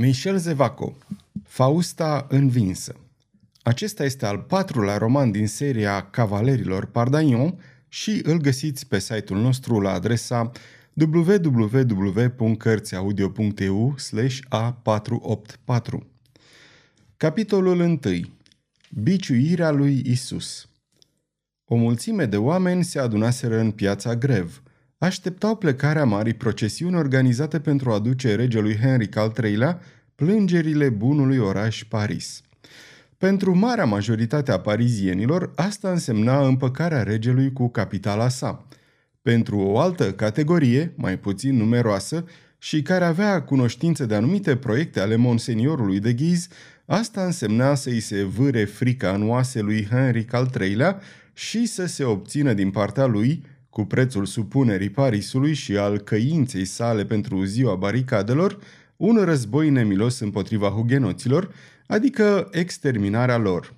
Michel Zevaco, Fausta învinsă. Acesta este al patrulea roman din seria Cavalerilor Pardaion și îl găsiți pe site-ul nostru la adresa www.cărțiaudio.eu a484. Capitolul 1. Biciuirea lui Isus. O mulțime de oameni se adunaseră în piața Grev. Așteptau plecarea marii procesiuni organizate pentru a aduce regelui Henric al III-lea plângerile bunului oraș Paris. Pentru marea majoritate a parizienilor, asta însemna împăcarea regelui cu capitala sa. Pentru o altă categorie, mai puțin numeroasă, și care avea cunoștință de anumite proiecte ale monseniorului de Ghiz, asta însemna să îi se vâre frica în oase lui Henric al III-lea și să se obțină din partea lui, cu prețul supunerii Parisului și al căinței sale pentru ziua baricadelor, un război nemilos împotriva hugenoților, adică exterminarea lor.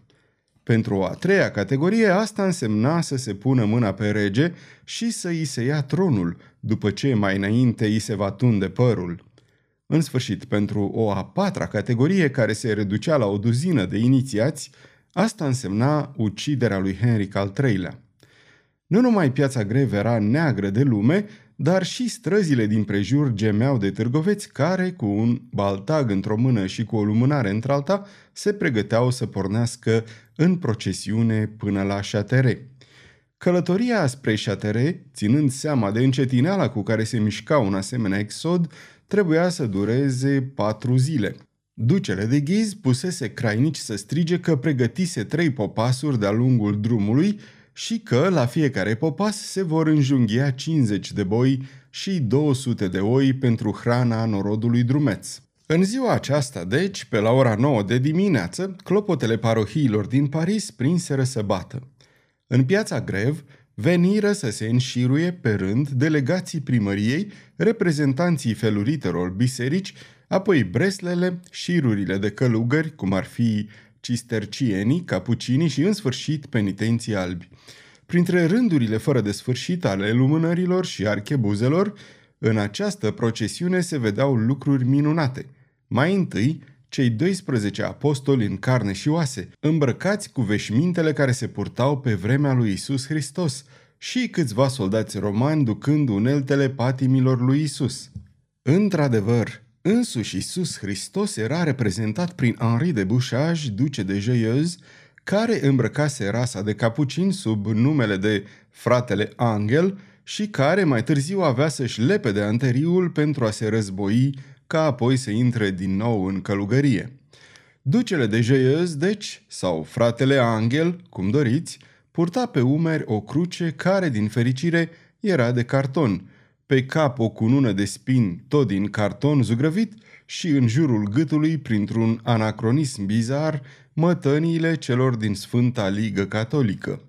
Pentru a treia categorie, asta însemna să se pună mâna pe rege și să îi se ia tronul, după ce mai înainte îi se va tunde părul. În sfârșit, pentru o a patra categorie care se reducea la o duzină de inițiați, asta însemna uciderea lui Henric al III-lea. Nu numai piața Greve era neagră de lume, dar și străzile din prejur gemeau de târgoveți care, cu un baltag într-o mână și cu o lumânare într-alta, se pregăteau să pornească în procesiune până la șatere. Călătoria spre șatere, ținând seama de încetineala cu care se mișca un asemenea exod, trebuia să dureze patru zile. Ducele de ghiz pusese crainici să strige că pregătise trei popasuri de-a lungul drumului și că la fiecare popas se vor înjunghia 50 de boi și 200 de oi pentru hrana norodului drumeț. În ziua aceasta, deci, pe la ora 9 de dimineață, clopotele parohiilor din Paris prinseră să bată. În piața Grev, veniră să se înșiruie pe rând delegații primăriei, reprezentanții feluritelor biserici, apoi breslele, șirurile de călugări, cum ar fi cistercienii, capucinii și, în sfârșit, penitenții albi. Printre rândurile fără de sfârșit ale lumânărilor și archebuzelor, în această procesiune se vedeau lucruri minunate. Mai întâi, cei 12 apostoli în carne și oase, îmbrăcați cu veșmintele care se purtau pe vremea lui Isus Hristos, și câțiva soldați romani ducând uneltele patimilor lui Isus. Într-adevăr, Însuși Iisus Hristos era reprezentat prin Henri de Bouchage, duce de Joyeuse, care îmbrăcase rasa de capucini sub numele de fratele Angel și care mai târziu avea să-și lepe de anteriul pentru a se război ca apoi să intre din nou în călugărie. Ducele de Joyeuse, deci, sau fratele Angel, cum doriți, purta pe umeri o cruce care, din fericire, era de carton – pe cap o cunună de spini tot din carton zugrăvit și în jurul gâtului, printr-un anacronism bizar, mătăniile celor din Sfânta Ligă Catolică.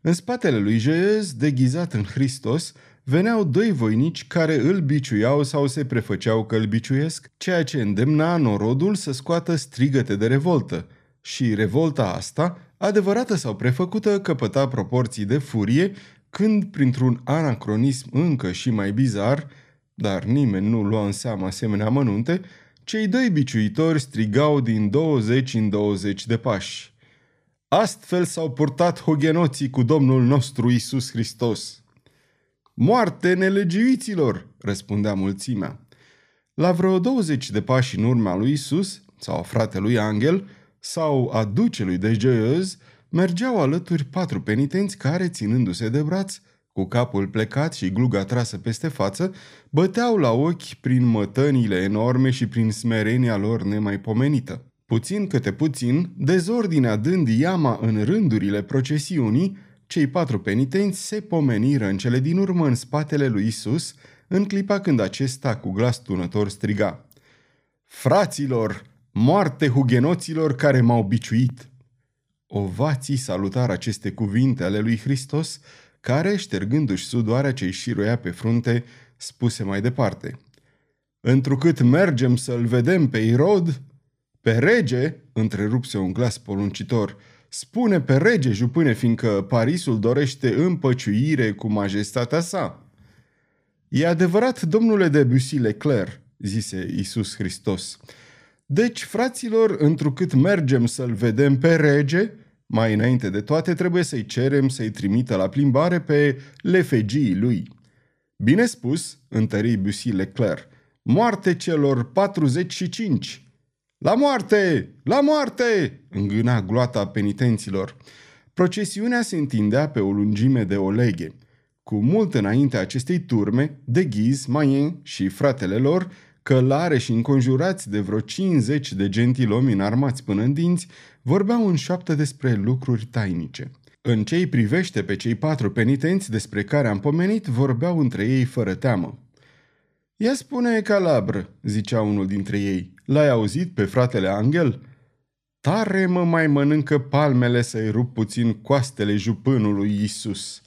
În spatele lui Jeez, deghizat în Hristos, veneau doi voinici care îl biciuiau sau se prefăceau că îl biciuiesc, ceea ce îndemna norodul să scoată strigăte de revoltă. Și revolta asta, adevărată sau prefăcută, căpăta proporții de furie când, printr-un anacronism încă și mai bizar, dar nimeni nu lua în seamă asemenea mănunte, cei doi biciuitori strigau din 20 în 20 de pași. Astfel s-au purtat hogenoții cu Domnul nostru Isus Hristos. Moarte nelegiuiților, răspundea mulțimea. La vreo 20 de pași în urma lui Isus, sau a fratelui Angel, sau a ducelui de Joios, mergeau alături patru penitenți care, ținându-se de braț, cu capul plecat și gluga trasă peste față, băteau la ochi prin mătănile enorme și prin smerenia lor nemaipomenită. Puțin câte puțin, dezordinea dând iama în rândurile procesiunii, cei patru penitenți se pomeniră în cele din urmă în spatele lui Isus, în clipa când acesta cu glas tunător striga. Fraților, moarte hugenoților care m-au biciuit! Ovații salutar aceste cuvinte ale lui Hristos, care, ștergându-și sudoarea ce-i șiroia pe frunte, spuse mai departe. Întrucât mergem să-l vedem pe Irod, pe rege, întrerupse un glas poruncitor, spune pe rege, jupâne, fiindcă Parisul dorește împăciuire cu majestatea sa. E adevărat, domnule de Bussy Leclerc, zise Isus Hristos, Deci, fraților, întrucât mergem să-l vedem pe rege, mai înainte de toate trebuie să-i cerem să-i trimită la plimbare pe lefegii lui. Bine spus, întări Bussy Leclerc, moarte celor 45. La moarte! La moarte! îngâna gloata penitenților. Procesiunea se întindea pe o lungime de o leghe. Cu mult înainte acestei turme, de Ghiz, Maien și fratele lor, călare și înconjurați de vreo 50 de gentilomi înarmați până în dinți, vorbeau în șoaptă despre lucruri tainice. În ce privește pe cei patru penitenți despre care am pomenit, vorbeau între ei fără teamă. Ia spune, calabră, zicea unul dintre ei, l-ai auzit pe fratele Angel?" Tare mă mai mănâncă palmele să-i rup puțin coastele jupânului Isus.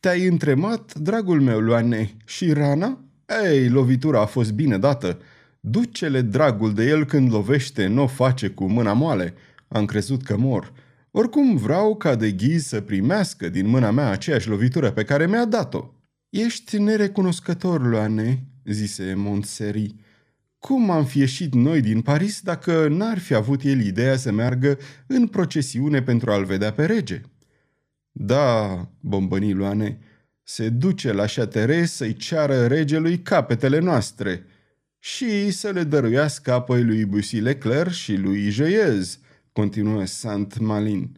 Te-ai întremat, dragul meu, Luane, și rana? Ei, lovitura a fost bine dată. Ducele dragul de el când lovește, nu o face cu mâna moale. Am crezut că mor. Oricum vreau ca de ghiz să primească din mâna mea aceeași lovitură pe care mi-a dat-o. Ești nerecunoscător, Luane, zise Montseri. Cum am fi ieșit noi din Paris dacă n-ar fi avut el ideea să meargă în procesiune pentru a-l vedea pe rege? Da, bombăni Luane, se duce la șatere să-i ceară regelui capetele noastre și să le dăruiască apoi lui Bussy Leclerc și lui Joyez, continuă Sant Malin.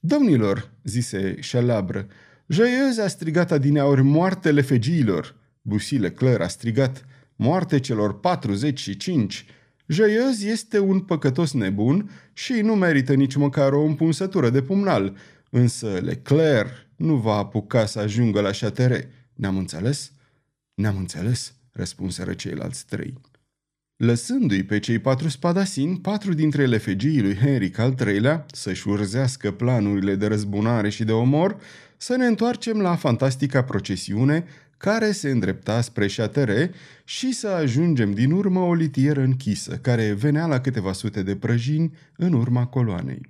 Domnilor, zise Chalabre, Joyez a strigat adineauri moartele fegiilor. Bussy Leclerc a strigat moarte celor 45. Joyez este un păcătos nebun și nu merită nici măcar o împunsătură de pumnal, însă Leclerc nu va apuca să ajungă la șatere. Ne-am înțeles? Ne-am înțeles, răspunseră ceilalți trei. Lăsându-i pe cei patru spadasini, patru dintre lefegii lui Henric al III-lea să-și urzească planurile de răzbunare și de omor, să ne întoarcem la fantastica procesiune care se îndrepta spre șatere și să ajungem din urmă o litieră închisă, care venea la câteva sute de prăjini în urma coloanei.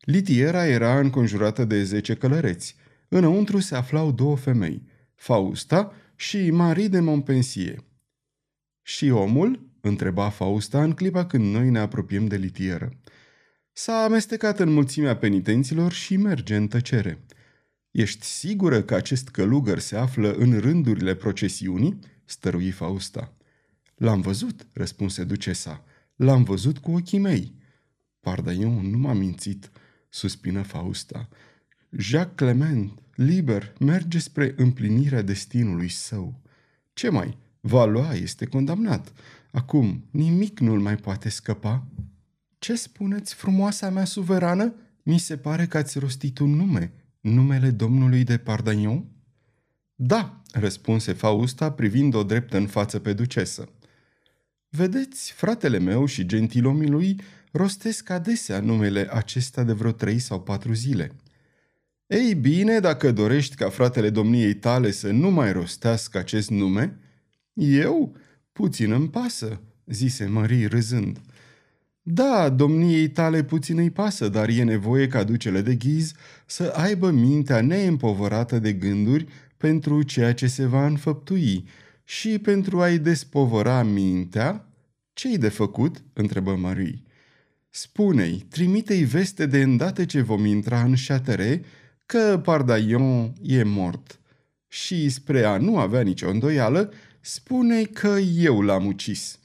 Litiera era înconjurată de zece călăreți. Înăuntru se aflau două femei, Fausta și Marie de Montpensier. Și omul? întreba Fausta în clipa când noi ne apropiem de litieră. S-a amestecat în mulțimea penitenților și merge în tăcere. Ești sigură că acest călugăr se află în rândurile procesiunii?" stărui Fausta. L-am văzut," răspunse ducesa. L-am văzut cu ochii mei." Parda, eu nu m-am mințit," suspină Fausta. Jacques Clement, liber, merge spre împlinirea destinului său. Ce mai? Valois este condamnat. Acum, nimic nu-l mai poate scăpa. Ce spuneți, frumoasa mea suverană? Mi se pare că ați rostit un nume. Numele domnului de Pardagnon? Da, răspunse Fausta privind-o drept în față pe ducesă. Vedeți, fratele meu și gentilomii lui rostesc adesea numele acesta de vreo trei sau patru zile. Ei bine, dacă dorești ca fratele domniei tale să nu mai rostească acest nume, eu puțin îmi pasă, zise Marie râzând. Da, domniei tale puțin îi pasă, dar e nevoie ca ducele de ghiz să aibă mintea neîmpovărată de gânduri pentru ceea ce se va înfăptui și pentru a-i despovăra mintea, ce-i de făcut? întrebă Marie. Spune-i, trimite-i veste de îndată ce vom intra în șatere că Pardaion e mort. Și spre a nu avea nicio îndoială, spune că eu l-am ucis.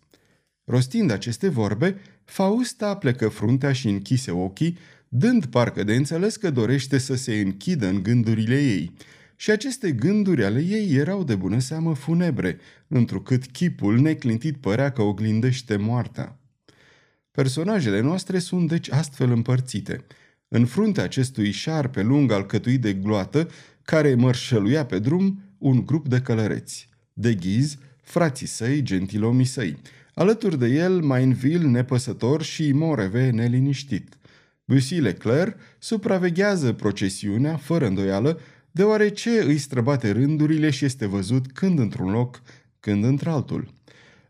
Rostind aceste vorbe, Fausta plecă fruntea și închise ochii, dând parcă de înțeles că dorește să se închidă în gândurile ei. Și aceste gânduri ale ei erau de bună seamă funebre, întrucât chipul neclintit părea că oglindăște moartea. Personajele noastre sunt deci astfel împărțite. În fruntea acestui șarpe lung alcătuit de gloată, care mărșăluia pe drum, un grup de călăreți. De ghiz, frații săi, gentilomii săi. Alături de el, Mainville nepăsător și Moreve neliniștit. Bussy Leclerc supraveghează procesiunea, fără îndoială, deoarece îi străbate rândurile și este văzut când într-un loc, când într-altul.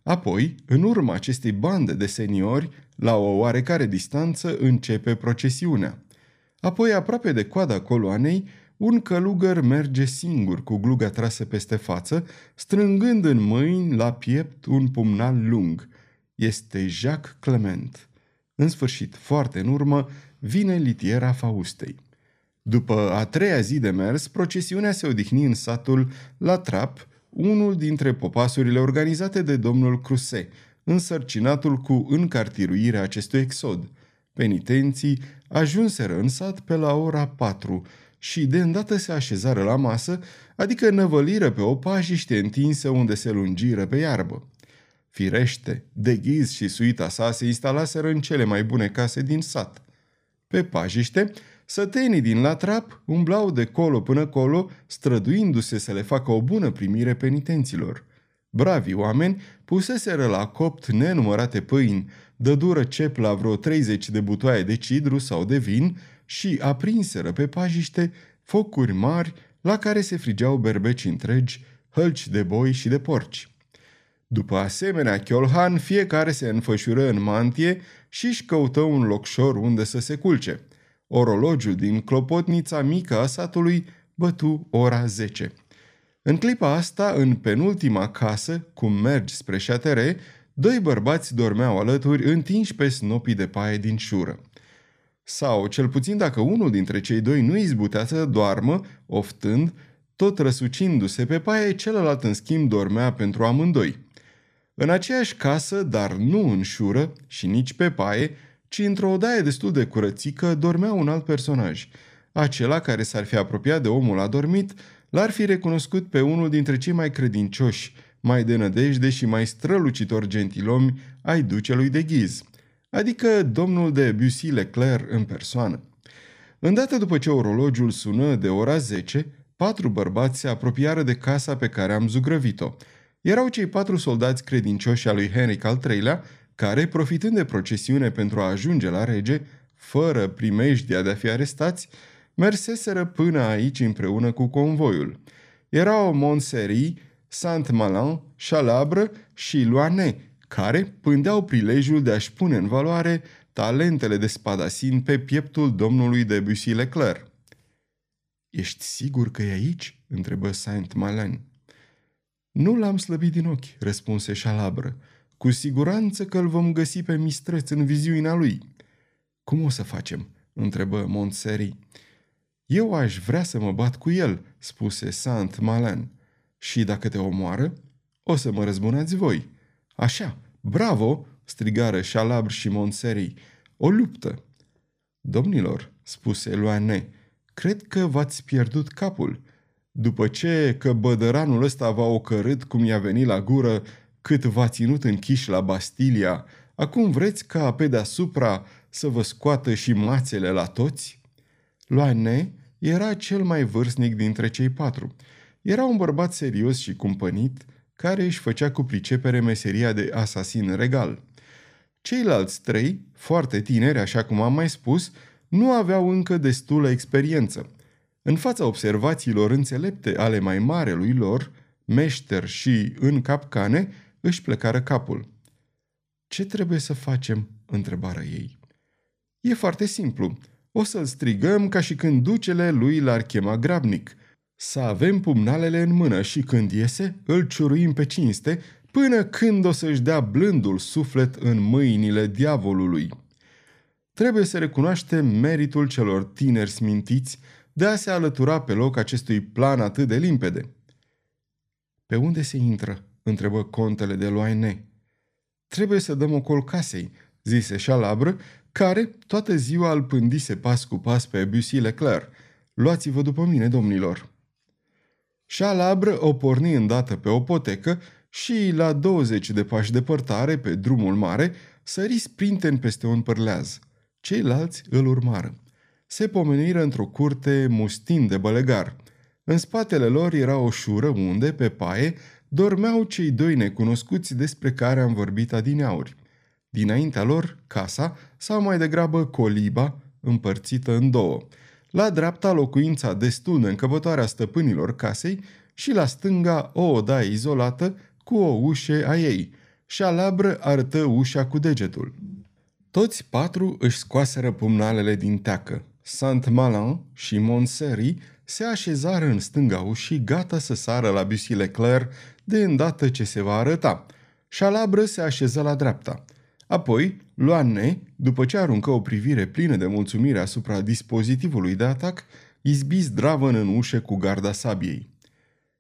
Apoi, în urma acestei bande de seniori, la o oarecare distanță începe procesiunea. Apoi, aproape de coada coloanei, un călugăr merge singur cu gluga trasă peste față, strângând în mâini la piept un pumnal lung. Este Jacques Clement. În sfârșit, foarte în urmă, vine litiera Faustei. După a treia zi de mers, procesiunea se odihni în satul La Trap, unul dintre popasurile organizate de domnul Cruse, însărcinatul cu încartiruirea acestui exod. Penitenții ajunseră în sat pe la ora 4 și de îndată se așezară la masă, adică năvăliră pe o pajiște întinsă unde se lungiră pe iarbă. Firește, de ghiz și suita sa se instalaseră în cele mai bune case din sat. Pe pajiște, sătenii din la trap umblau de colo până colo, străduindu-se să le facă o bună primire penitenților. Bravi oameni puseseră la copt nenumărate pâini, dădură cep la vreo 30 de butoaie de cidru sau de vin și aprinseră pe pajiște focuri mari la care se frigeau berbeci întregi, hălci de boi și de porci. După asemenea chiolhan, fiecare se înfășură în mantie și își căută un locșor unde să se culce. Orologiul din clopotnița mică a satului bătu ora 10. În clipa asta, în penultima casă, cum mergi spre șatere, doi bărbați dormeau alături, întinși pe snopii de paie din șură. Sau, cel puțin dacă unul dintre cei doi nu izbutea să doarmă, oftând, tot răsucindu-se pe paie, celălalt în schimb dormea pentru amândoi. În aceeași casă, dar nu în șură și nici pe paie, ci într-o odaie destul de curățică, dormea un alt personaj. Acela care s-ar fi apropiat de omul adormit, l-ar fi recunoscut pe unul dintre cei mai credincioși, mai de nădejde și mai strălucitor gentilomi ai ducelui de ghiz, adică domnul de Bussy Leclerc în persoană. Îndată după ce orologiul sună de ora 10, patru bărbați se apropiară de casa pe care am zugrăvit-o. Erau cei patru soldați credincioși al lui Henric al III-lea, care, profitând de procesiune pentru a ajunge la rege, fără primejdia de a fi arestați, merseseră până aici împreună cu convoiul. Erau Montseri, Saint-Malin, Chalabre și Loanet, care pândeau prilejul de a-și pune în valoare talentele de spadasin pe pieptul domnului de Bussy Leclerc. Ești sigur că e aici?" întrebă Saint-Malin. Nu l-am slăbit din ochi," răspunse Chalabre. Cu siguranță că îl vom găsi pe mistreț în viziunea lui." Cum o să facem?" întrebă Montseri. Eu aș vrea să mă bat cu el," spuse Saint-Malin. Și dacă te omoară, o să mă răzbunați voi." Așa, bravo!" strigară Șalabr și Montseri. O luptă!" Domnilor," spuse Loane, cred că v-ați pierdut capul. După ce că bădăranul ăsta v-a ocărât cum i-a venit la gură cât v-a ținut închiși la Bastilia, acum vreți ca pe deasupra să vă scoată și mațele la toți?" Loane era cel mai vârstnic dintre cei patru. Era un bărbat serios și cumpănit, care își făcea cu pricepere meseria de asasin regal. Ceilalți trei, foarte tineri, așa cum am mai spus, nu aveau încă destulă experiență. În fața observațiilor înțelepte ale mai marelui lor, meșter și în capcane, își plecară capul. Ce trebuie să facem?" întrebară ei. E foarte simplu. O să-l strigăm ca și când ducele lui l-ar chema grabnic. Să avem pumnalele în mână și când iese, îl ciuruim pe cinste, până când o să-și dea blândul suflet în mâinile diavolului. Trebuie să recunoaștem meritul celor tineri smintiți de a se alătura pe loc acestui plan atât de limpede. Pe unde se intră?" întrebă contele de Loaine. Trebuie să dăm o col casei," zise Șalabră, care toată ziua îl pândise pas cu pas pe Bussy Leclerc. Luați-vă după mine, domnilor!" Șalabră o porni îndată pe o potecă și, la 20 de pași depărtare, pe drumul mare, sări sprinten peste un părleaz. Ceilalți îl urmară. Se pomeniră într-o curte mustin de bălegar. În spatele lor era o șură unde, pe paie, dormeau cei doi necunoscuți despre care am vorbit adineauri. Dinaintea lor, casa, sau mai degrabă coliba, împărțită în două. La dreapta, locuința destul de încăpătoare a stăpânilor casei și la stânga o odaie izolată cu o ușă a ei. Șalabră arătă ușa cu degetul. Toți patru își scoaseră pumnalele din teacă. Saint-Malin și Monseri se așezară în stânga ușii, gata să sară la Bussy Leclerc de îndată ce se va arăta. Șalabră se așeză la dreapta. Apoi, Loanne, după ce aruncă o privire plină de mulțumire asupra dispozitivului de atac, izbi zdravă în ușă cu garda sabiei.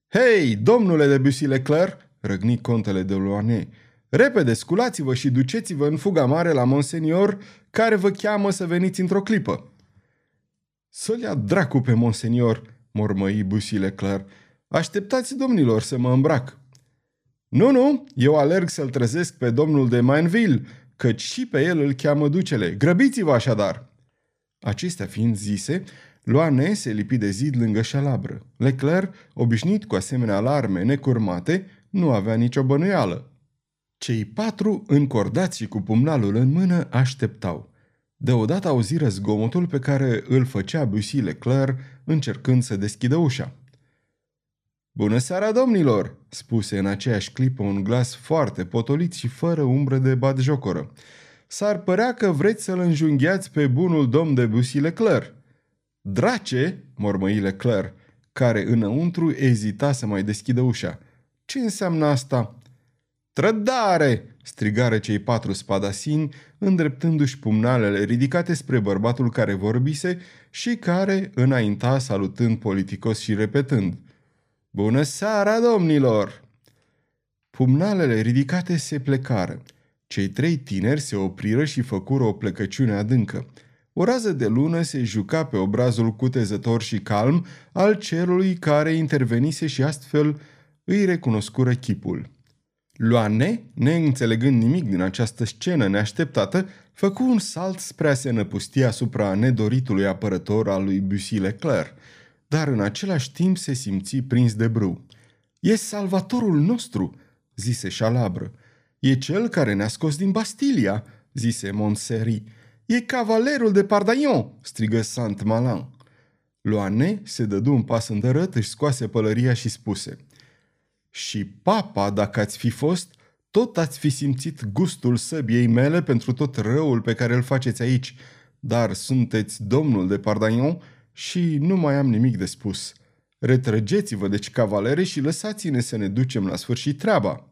Hei, domnule de Bussy Leclerc!" răgni contele de Loanne. Repede, sculați-vă și duceți-vă în fuga mare la Monsenior, care vă cheamă să veniți într-o clipă." Să-l ia dracu pe Monsenior!" mormăi Bussy Leclerc. Așteptați, domnilor, să mă îmbrac." Nu, nu, eu alerg să-l trezesc pe domnul de Mainville, căci și pe el îl cheamă ducele. Grăbiți-vă așadar!" Acestea fiind zise, Loane se lipi de zid lângă șalabră. Leclerc, obișnuit cu asemenea alarme necurmate, nu avea nicio bănuială. Cei patru, încordați și cu pumnalul în mână, așteptau. Deodată auziră zgomotul pe care îl făcea Bussy Leclerc încercând să deschidă ușa. Bună seara, domnilor!" spuse în aceeași clipă un glas foarte potolit și fără umbră de batjocoră. S-ar părea că vreți să-l înjunghiați pe bunul domn de Bussy Leclerc." Drace!" mormăi Leclerc, care înăuntru ezita să mai deschidă ușa. Ce înseamnă asta?" Trădare!" strigară cei patru spadasini, îndreptându-și pumnalele ridicate spre bărbatul care vorbise și care înainta salutând politicos și repetând – Bună seara, domnilor! Pumnalele ridicate se plecară. Cei trei tineri se opriră și făcură o plecăciune adâncă. O rază de lună se juca pe obrazul cutezător și calm al cerului care intervenise și astfel îi recunoscură chipul. Loane, neînțelegând nimic din această scenă neașteptată, făcu un salt spre a se năpusti asupra nedoritului apărător al lui Bussy Leclerc – dar în același timp se simți prins de brâu. E salvatorul nostru, zise Șalabră. E cel care ne-a scos din Bastilia, zise Monseri. E cavalerul de Pardaion, strigă Saint-Malin. Loane se dădu un pas îndărăt, își scoase pălăria și spuse Și papa, dacă ați fi fost, tot ați fi simțit gustul săbiei mele pentru tot răul pe care îl faceți aici, dar sunteți domnul de Pardaion și nu mai am nimic de spus. Retrăgeți-vă deci, cavalere, și lăsați-ne să ne ducem la sfârșit treaba.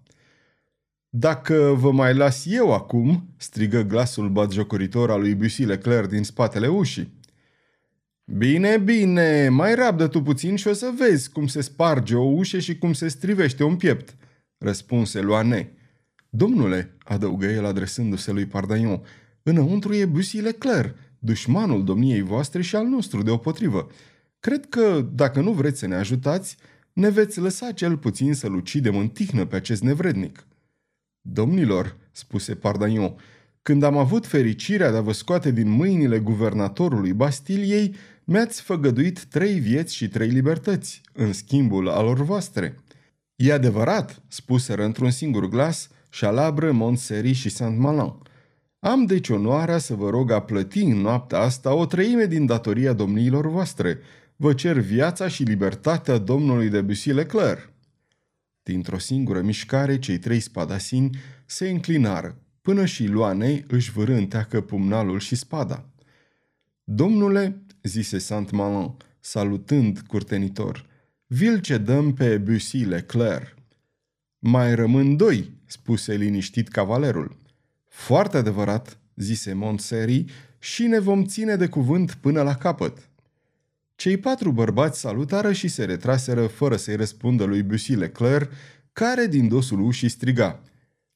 Dacă vă mai las eu acum, strigă glasul batjocoritor al lui Bussy Leclerc din spatele ușii. Bine, bine, mai rabdă tu puțin și o să vezi cum se sparge o ușă și cum se strivește un piept, răspunse Loane. Domnule, adăugă el adresându-se lui Pardaion, înăuntru e Bussy Leclerc, dușmanul domniei voastre și al nostru deopotrivă. Cred că, dacă nu vreți să ne ajutați, ne veți lăsa cel puțin să-l ucidem în tihnă pe acest nevrednic. Domnilor, spuse Pardagnon, când am avut fericirea de a vă scoate din mâinile guvernatorului Bastiliei, mi-ați făgăduit trei vieți și trei libertăți, în schimbul alor voastre. E adevărat, spuseră într-un singur glas Chalabre, Montseri și Saint-Malin. Am deci onoarea să vă rog a plăti în noaptea asta o treime din datoria domniilor voastre. Vă cer viața și libertatea domnului de Bussy Leclerc. Dintr-o singură mișcare, cei trei spadasini se înclinară, până și Loane își vârânteacă pumnalul și spada. Domnule, zise Saint-Malin, salutând curtenitor, vi-l cedăm pe Bussy Leclerc. Mai rămân doi, spuse liniștit cavalerul. Foarte adevărat, zise Montseri, și ne vom ține de cuvânt până la capăt. Cei patru bărbați salutară și se retraseră fără să-i răspundă lui Bussy Leclerc, care din dosul ușii striga.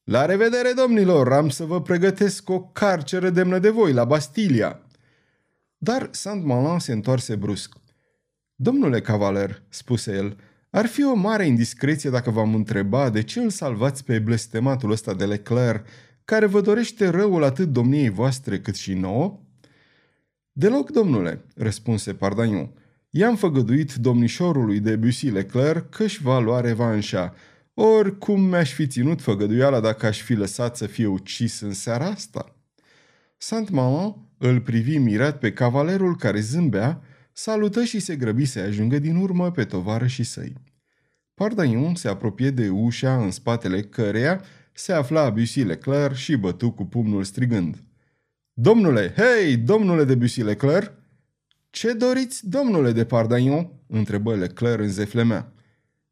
La revedere, domnilor! Am să vă pregătesc o carceră demnă de voi la Bastilia!" Dar Saint-Malin se întoarse brusc. Domnule cavaler, spuse el, ar fi o mare indiscreție dacă v-am întreba de ce îl salvați pe blestematul ăsta de Leclerc care vă dorește răul atât domniei voastre cât și nouă? Deloc, domnule, răspunse Pardaniu. I-am făgăduit domnișorului de Bussy Leclerc că își va lua revanșa, oricum mi-aș fi ținut făgăduiala dacă aș fi lăsat să fie ucis în seara asta. Saint-Maman îl privi mirat pe cavalerul care zâmbea, salută și se grăbi să ajungă din urmă pe tovară și săi. Pardaion se apropie de ușa în spatele căreia se afla Bussy Leclerc și bătu cu pumnul strigând. Domnule, hei, domnule de Bussy Leclerc! Ce doriți, domnule de Pardagnon? întrebă Leclerc în zeflemea.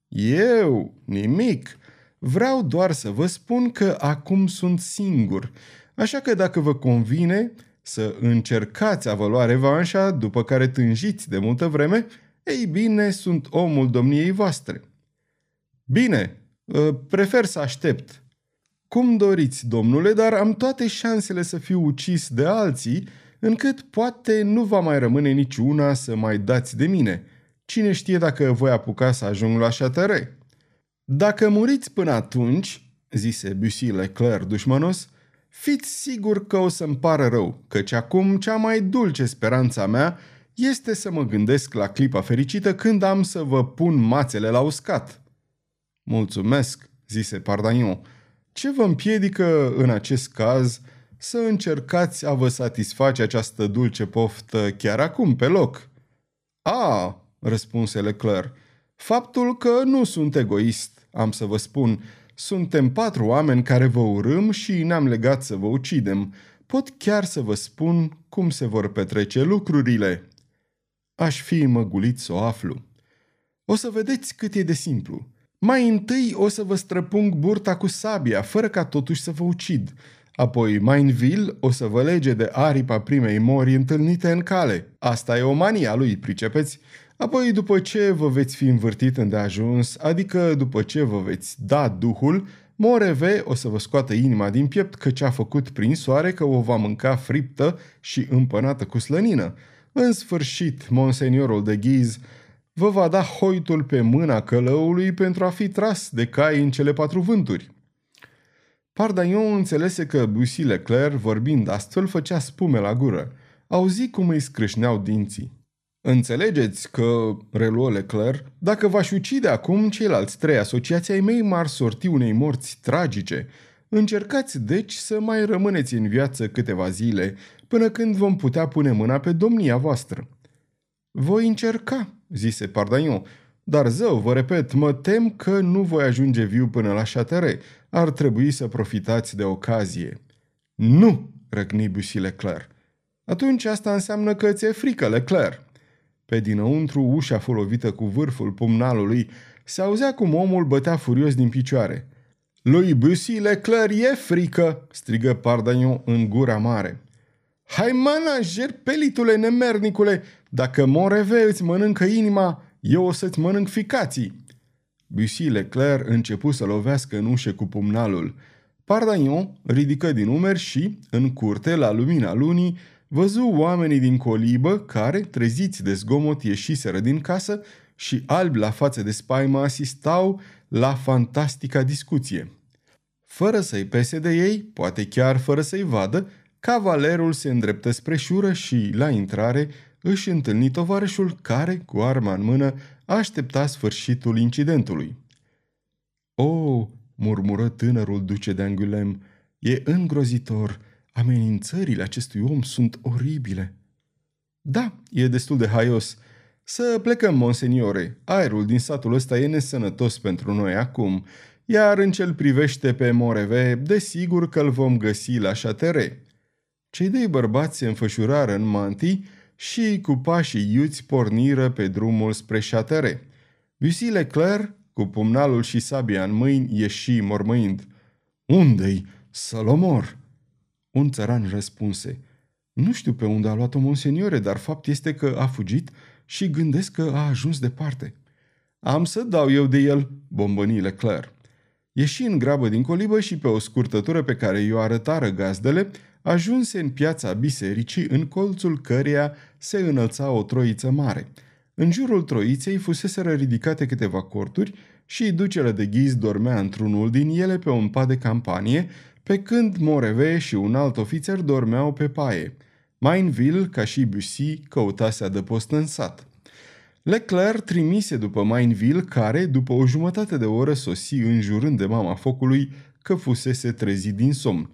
Eu? Nimic. Vreau doar să vă spun că acum sunt singur, așa că dacă vă convine să încercați a vă lua revanșa după care tânjiți de multă vreme, ei bine, sunt omul domniei voastre. Bine, ă, prefer să aștept. Cum doriți, domnule, dar am toate șansele să fiu ucis de alții, încât poate nu va mai rămâne niciuna să mai dați de mine. Cine știe dacă voi apuca să ajung la șatăre? Dacă muriți până atunci, zise Bussy Leclerc dușmanos, fiți sigur că o să-mi pară rău, căci acum cea mai dulce speranța mea este să mă gândesc la clipa fericită când am să vă pun mațele la uscat. Mulțumesc, zise Pardagnon. Ce vă împiedică în acest caz să încercați a vă satisface această dulce poftă chiar acum, pe loc? A, răspunse Leclerc, faptul că nu sunt egoist, am să vă spun, suntem patru oameni care vă urâm și ne-am legat să vă ucidem. Pot chiar să vă spun cum se vor petrece lucrurile. Aș fi măgulit să o aflu. O să vedeți cât e de simplu. Mai întâi o să vă străpung burta cu sabia, fără ca totuși să vă ucid. Apoi Mainville o să vă lege de aripa primei mori întâlnite în cale. Asta e o mania lui, pricepeți? Apoi, după ce vă veți fi învârtit îndeajuns, adică după ce vă veți da duhul, Moreve o să vă scoată inima din piept că ce a făcut prin soare că o va mânca friptă și împănată cu slănină. În sfârșit, monseniorul de ghiz vă va da hoitul pe mâna călăului pentru a fi tras de cai în cele patru vânturi. Pardagnon înțelese că Bussy Leclerc, vorbind astfel, făcea spume la gură. Auzi cum îi scrâșneau dinții. Înțelegeți că, reluă Leclerc, dacă v-aș ucide acum, ceilalți trei asociații ai mei m-ar sorti unei morți tragice. Încercați, deci, să mai rămâneți în viață câteva zile, până când vom putea pune mâna pe domnia voastră. Voi încerca, zise Pardagnon, dar zău, vă repet, mă tem că nu voi ajunge viu până la șatere. Ar trebui să profitați de ocazie. Nu, răgni Bussy Leclerc. Atunci asta înseamnă că ți-e frică, Leclerc. Pe dinăuntru, ușa folovită cu vârful pumnalului se auzea cum omul bătea furios din picioare. Lui Bussy Leclerc e frică!" strigă Pardagnon în gura mare. Hai manager, pelitule nemernicule, dacă Moreve îți mănâncă inima, eu o să-ți mănânc ficații. Bussy Leclerc începu să lovească în ușă cu pumnalul. Pardagnon ridică din umeri și, în curte, la lumina lunii, văzu oamenii din colibă care, treziți de zgomot, ieșiseră din casă și albi la față de spaimă asistau la fantastica discuție. Fără să-i pese de ei, poate chiar fără să-i vadă, cavalerul se îndreptă spre șură și, la intrare, își întâlni tovarășul care, cu arma în mână, aștepta sfârșitul incidentului. O, murmură tânărul duce de Angulem, e îngrozitor. Amenințările acestui om sunt oribile. Da, e destul de haios. Să plecăm, monseniore. Aerul din satul ăsta e nesănătos pentru noi acum, iar în cel privește pe Moreve, desigur că îl vom găsi la șatere. Cei doi bărbați se înfășurară în mantii și cu pașii iuți porniră pe drumul spre șatere. Bussy Leclerc, cu pumnalul și sabia în mâini, ieși mormăind. Unde-i? Să-l omor!" Un țăran răspunse. Nu știu pe unde a luat-o monseniore, dar fapt este că a fugit și gândesc că a ajuns departe. Am să dau eu de el, bombăni Leclerc. Ieși în grabă din colibă și pe o scurtătură pe care i-o arătară gazdele, ajunse în piața bisericii în colțul căreia se înălța o troiță mare. În jurul troiței fuseseră ridicate câteva corturi și ducele de ghiz dormea într-unul din ele pe un pat de campanie, pe când Moreve și un alt ofițer dormeau pe paie. Mainville, ca și Bussy, căutase adăpost în sat. Leclerc trimise după Mainville, care, după o jumătate de oră, sosi înjurând de mama focului că fusese trezit din somn.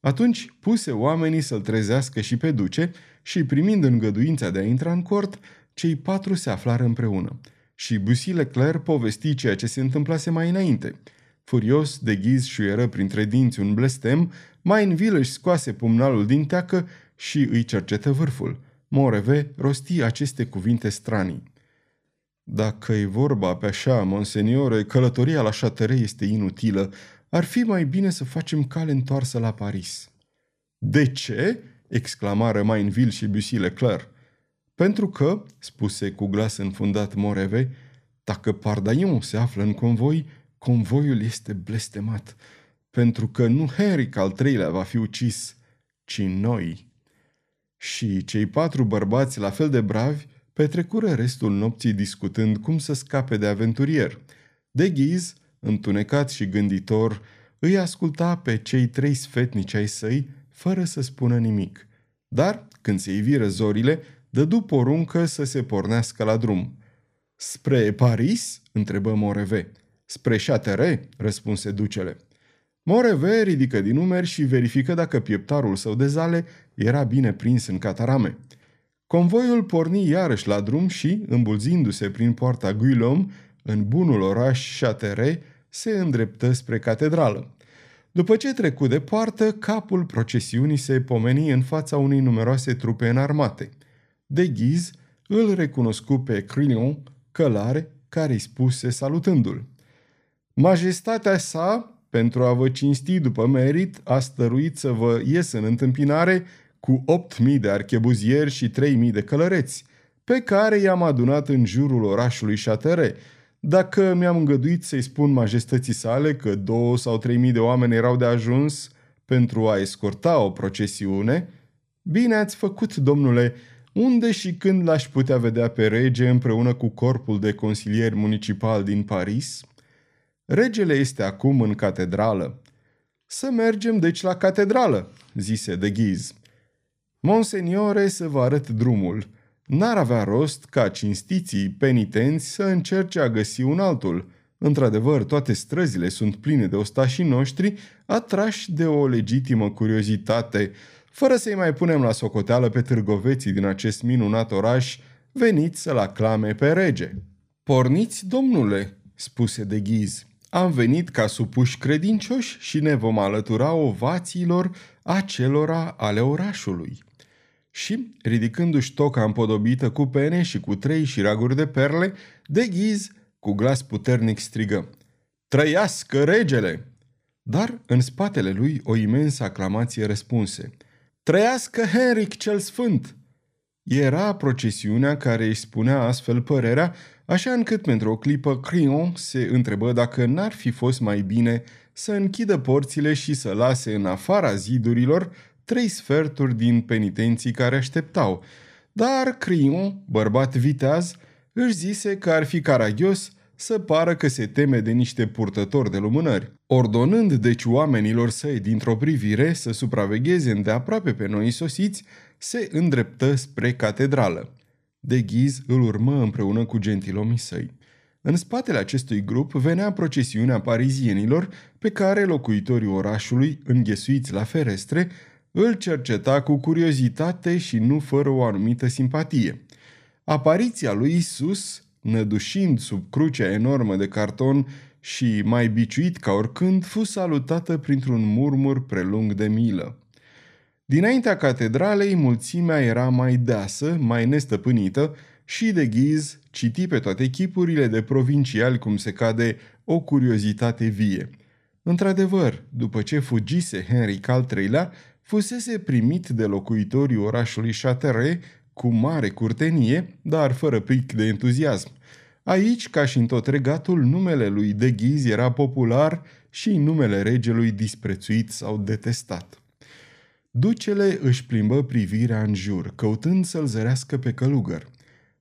Atunci puse oamenii să-l trezească și pe duce și, primind îngăduința de a intra în cort, cei patru se aflară împreună. Și Bussy Leclerc povesti ceea ce se întâmplase mai înainte. Furios, de ghiz șuieră printre dinți un blestem, Mainville își scoase pumnalul din teacă și îi cercetă vârful. Moreve rosti aceste cuvinte stranii. Dacă e vorba pe așa, monseniore, călătoria la Châteauroux este inutilă. Ar fi mai bine să facem cale întoarsă la Paris. De ce? exclamară Mainville și Bussy Leclerc. Pentru că, spuse cu glas înfundat Moreve, dacă Pardaion se află în convoi, convoiul este blestemat. Pentru că nu Henric al treilea va fi ucis, ci noi. Și cei patru bărbați la fel de bravi petrecură restul nopții discutând cum să scape de aventurier. De ghiz, întunecat și gânditor, îi asculta pe cei trei sfetnici ai săi fără să spună nimic. Dar, când se iviră zorile, dădu poruncă să se pornească la drum. Spre Paris?" întrebă Moreve. Spre Châteauroux?" răspunse ducele. Moreve ridică din numeri și verifică dacă pieptarul său de zale era bine prins în catarame. Convoiul porni iarăși la drum și, îmbulzindu-se prin poarta Guillaume, în bunul oraș Châteauroux, se îndreptă spre catedrală. După ce trecu de poartă, capul procesiunii se pomeni în fața unei numeroase trupe înarmate. De ghiz, îl recunoscu pe Crillon, călare, care îi spuse salutându-l. Majestatea sa, pentru a vă cinsti după merit, a stăruit să vă ies în întâmpinare cu 8.000 de archebuzieri și 3.000 de călăreți, pe care i-am adunat în jurul orașului Châteauroux, dacă mi-am îngăduit să-i spun majestății sale că două sau trei mii de oameni erau de ajuns pentru a escorta o procesiune, bine ați făcut, domnule, unde și când l-aș putea vedea pe rege împreună cu corpul de consilier municipal din Paris? Regele este acum în catedrală. Să mergem deci la catedrală, zise de ghiz. Monseniore să vă arăt drumul. N-ar avea rost ca cinstiții penitenți să încerce a găsi un altul. Într-adevăr, toate străzile sunt pline de ostașii noștri, atrași de o legitimă curiozitate, fără să-i mai punem la socoteală pe târgoveții din acest minunat oraș, veniți să-l aclame pe rege. Porniți, domnule, spuse de ghiz. Am venit ca supuși credincioși și ne vom alătura ovațiilor acelora ale orașului și, ridicându-și toca împodobită cu pene și cu trei șiraguri de perle, de ghiz, cu glas puternic strigă. Trăiască regele! Dar în spatele lui o imensă aclamație răspunse. Trăiască Henric cel Sfânt! Era procesiunea care își spunea astfel părerea, așa încât pentru o clipă Crion se întrebă dacă n-ar fi fost mai bine să închidă porțile și să lase în afara zidurilor trei sferturi din penitenții care așteptau, dar Crion, bărbat viteaz, își zise că ar fi caragios să pară că se teme de niște purtători de lumânări. Ordonând deci oamenilor săi dintr-o privire să supravegheze îndeaproape pe noi sosiți, se îndreptă spre catedrală. De ghiz îl urmă împreună cu gentilomii săi. În spatele acestui grup venea procesiunea parizienilor pe care locuitorii orașului, înghesuiți la ferestre, îl cerceta cu curiozitate și nu fără o anumită simpatie. Apariția lui Isus, nădușind sub crucea enormă de carton și mai biciuit ca oricând, fu salutată printr-un murmur prelung de milă. Dinaintea catedralei, mulțimea era mai deasă, mai nestăpânită și de ghiz citi pe toate chipurile de provinciali cum se cade o curiozitate vie. Într-adevăr, după ce fugise Henry al III-lea, fusese primit de locuitorii orașului Châteauroux cu mare curtenie, dar fără pic de entuziasm. Aici, ca și în tot regatul, numele lui de ghiz era popular și numele regelui disprețuit sau detestat. Ducele își plimbă privirea în jur, căutând să-l zărească pe călugăr.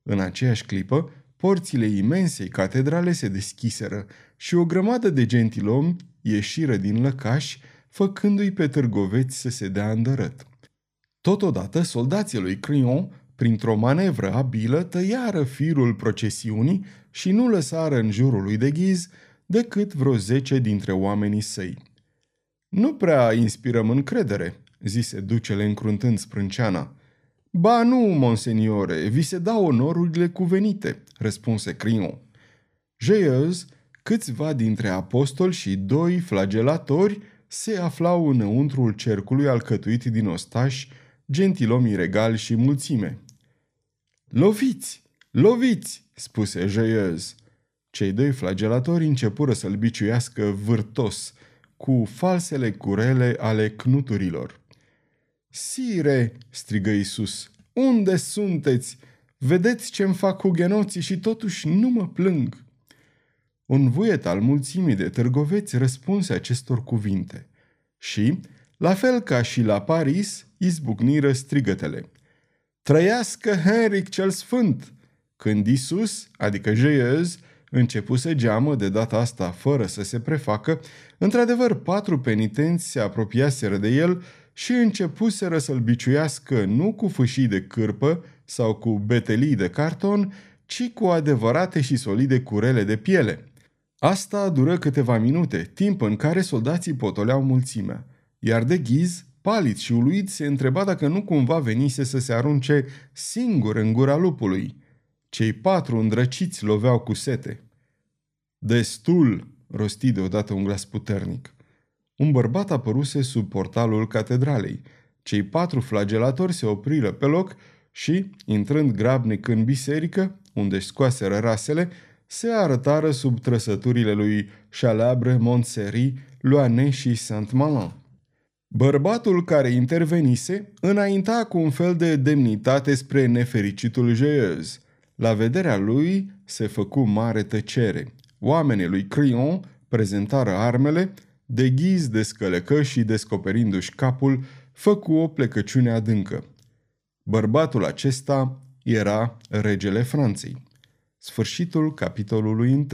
În aceeași clipă, porțile imensei catedrale se deschiseră și o grămadă de gentilomi ieșiră din lăcași făcându-i pe târgoveți să se dea îndărăt. Totodată, soldații lui Crion, printr-o manevră abilă, tăiară firul procesiunii și nu lăsară în jurul lui de ghiz decât vreo zece dintre oamenii săi. Nu prea inspirăm încredere, zise ducele încruntând sprânceana. Ba nu, monseniore, vi se dau onorurile cuvenite, răspunse Crion. Jeuz, câțiva dintre apostoli și doi flagelatori se aflau înăuntrul cercului alcătuit din ostași, gentilomii regali și mulțime. Loviți! Loviți, spuse Jeiez. Cei doi flagelatori începură să-l biciuiască vârtos, cu falsele curele ale cnuturilor. Sire, strigă Isus, unde sunteți? Vedeți ce-mi fac cu genoții și totuși nu mă plâng. Un vuiet al mulțimii de târgoveți răspunse acestor cuvinte și, la fel ca și la Paris, izbucniră strigătele. Trăiască Henric cel Sfânt! Când Isus, adică Jeiez, începuse geamă de data asta fără să se prefacă, într-adevăr patru penitenți se apropiaseră de el și începuseră să-l biciuiască nu cu fâșii de cârpă sau cu betelii de carton, ci cu adevărate și solide curele de piele. Asta dură câteva minute, timp în care soldații potoleau mulțimea, iar de ghiz, palid și uluit, se întreba dacă nu cumva venise să se arunce singur în gura lupului. Cei patru îndrăciți loveau cu sete. Destul, rosti deodată un glas puternic. Un bărbat apăruse sub portalul catedralei. Cei patru flagelatori se opriră pe loc și, intrând grabnic în biserică, unde își scoaseră rasele, se arătară sub trăsăturile lui Chalabre, Montseri, Loane și Saint-Malin. Bărbatul care intervenise înainta cu un fel de demnitate spre nefericitul Jeuz. La vederea lui se făcu mare tăcere. Oamenii lui Crion prezentară armele, de ghiz descălecă și descoperindu-și capul, făcu o plecăciune adâncă. Bărbatul acesta era regele Franței. Sfârșitul capitolului 1.